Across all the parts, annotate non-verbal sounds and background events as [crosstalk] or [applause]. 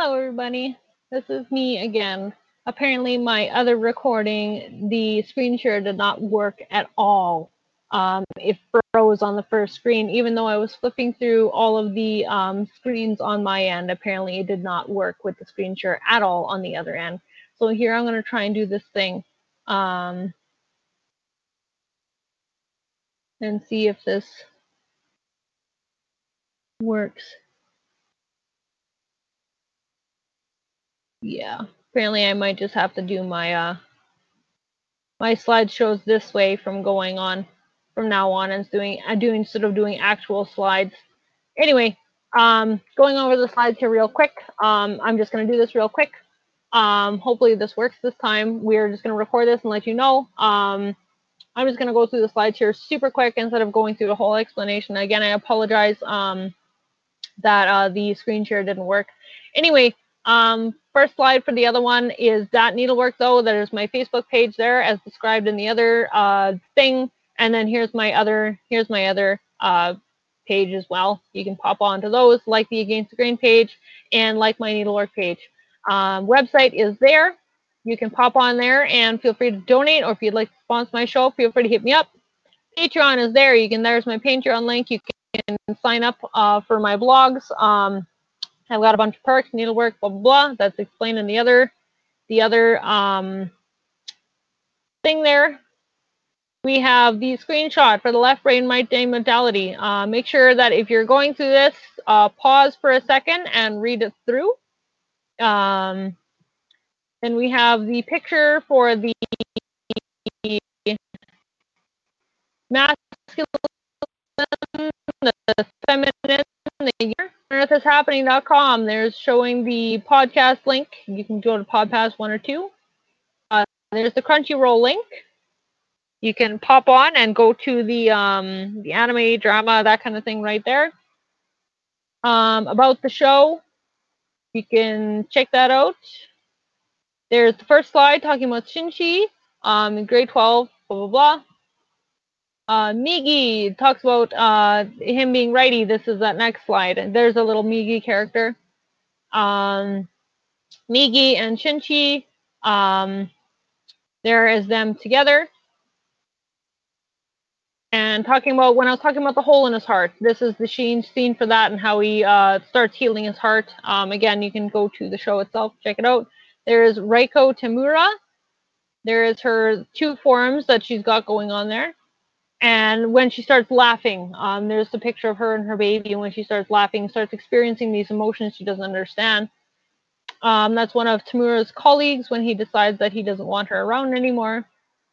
Hello, everybody. This is me again. Apparently, my other recording, the screen share did not work at all. Um, it froze on the first screen, even though I was flipping through all of the um, screens on my end. Apparently, it did not work with the screen share at all on the other end. So here I'm going to try and do this thing um, and see if this works. Yeah, apparently I might just have to do my uh, my slideshows this way from going on from now on and doing uh, doing instead of doing actual slides. Anyway, um, going over the slides here real quick. Um, I'm just going to do this real quick. Um, hopefully this works this time. We're just going to record this and let you know. Um, I'm just going to go through the slides here super quick instead of going through the whole explanation. Again, I apologize um, that uh, the screen share didn't work. Anyway, um, first slide for the other one is that needlework though. That is my Facebook page there as described in the other uh, thing. And then here's my other, here's my other uh, page as well. You can pop onto those, like the Against the Grain page and like my needlework page. Um, website is there. You can pop on there and feel free to donate, or if you'd like to sponsor my show, feel free to hit me up. Patreon is there. You can. There's my Patreon link. You can sign up uh, for my blogs. Um, I've got a bunch of perks, needlework, blah blah blah. That's explained in the other, the other um, thing there. We have the screenshot for the left brain right brain modality. Uh, make sure that if you're going through this, uh, pause for a second and read it through. Um, then we have the picture for the masculine, year. EarthIsHappening.com. There's showing the podcast link. You can go to podcast one or two. Uh, there's the Crunchyroll link. You can pop on and go to the um, the anime, drama, that kind of thing right there. Um, about the show, you can check that out. There's the first slide talking about Shinchi um, in grade 12, blah, blah, blah. Uh, Migi talks about uh, him being righty. This is that next slide. There's a little Migi character. Um, Migi and Shinchi, um, there is them together. And talking about when I was talking about the hole in his heart, this is the Sheen scene for that and how he uh, starts healing his heart. Um, again, you can go to the show itself, check it out. There is Reiko Tamura. There is her two forms that she's got going on there. And when she starts laughing, um, there's the picture of her and her baby. And when she starts laughing, starts experiencing these emotions she doesn't understand. Um, that's one of Tamura's colleagues when he decides that he doesn't want her around anymore.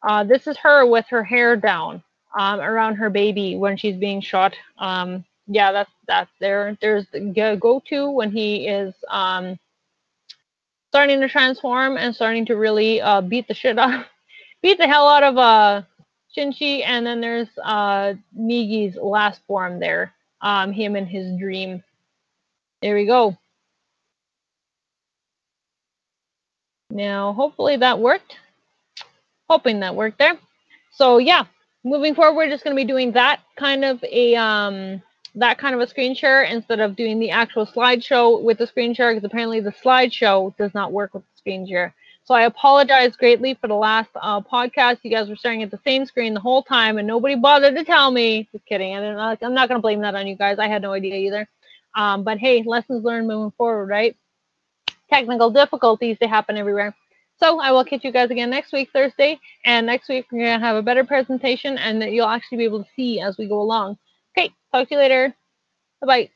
Uh, this is her with her hair down um, around her baby when she's being shot. Um, yeah, that's that's there. There's the Goto when he is um, starting to transform and starting to really uh, beat the shit out, [laughs] beat the hell out of uh, Shinchi, and then there's uh, Migi's last form there, um, him in his dream. There we go. Now, hopefully that worked. Hoping that worked there. So yeah, moving forward, we're just going to be doing that kind of a um, that kind of a screen share instead of doing the actual slideshow with the screen share because apparently the slideshow does not work with the screen share. So I apologize greatly for the last uh, podcast. You guys were staring at the same screen the whole time, and nobody bothered to tell me. Just kidding. And I'm not going to blame that on you guys. I had no idea either. Um, but hey, lessons learned moving forward, right? Technical difficulties they happen everywhere. So I will catch you guys again next week, Thursday, and next week we're gonna have a better presentation, and that you'll actually be able to see as we go along. Okay, talk to you later. Bye bye.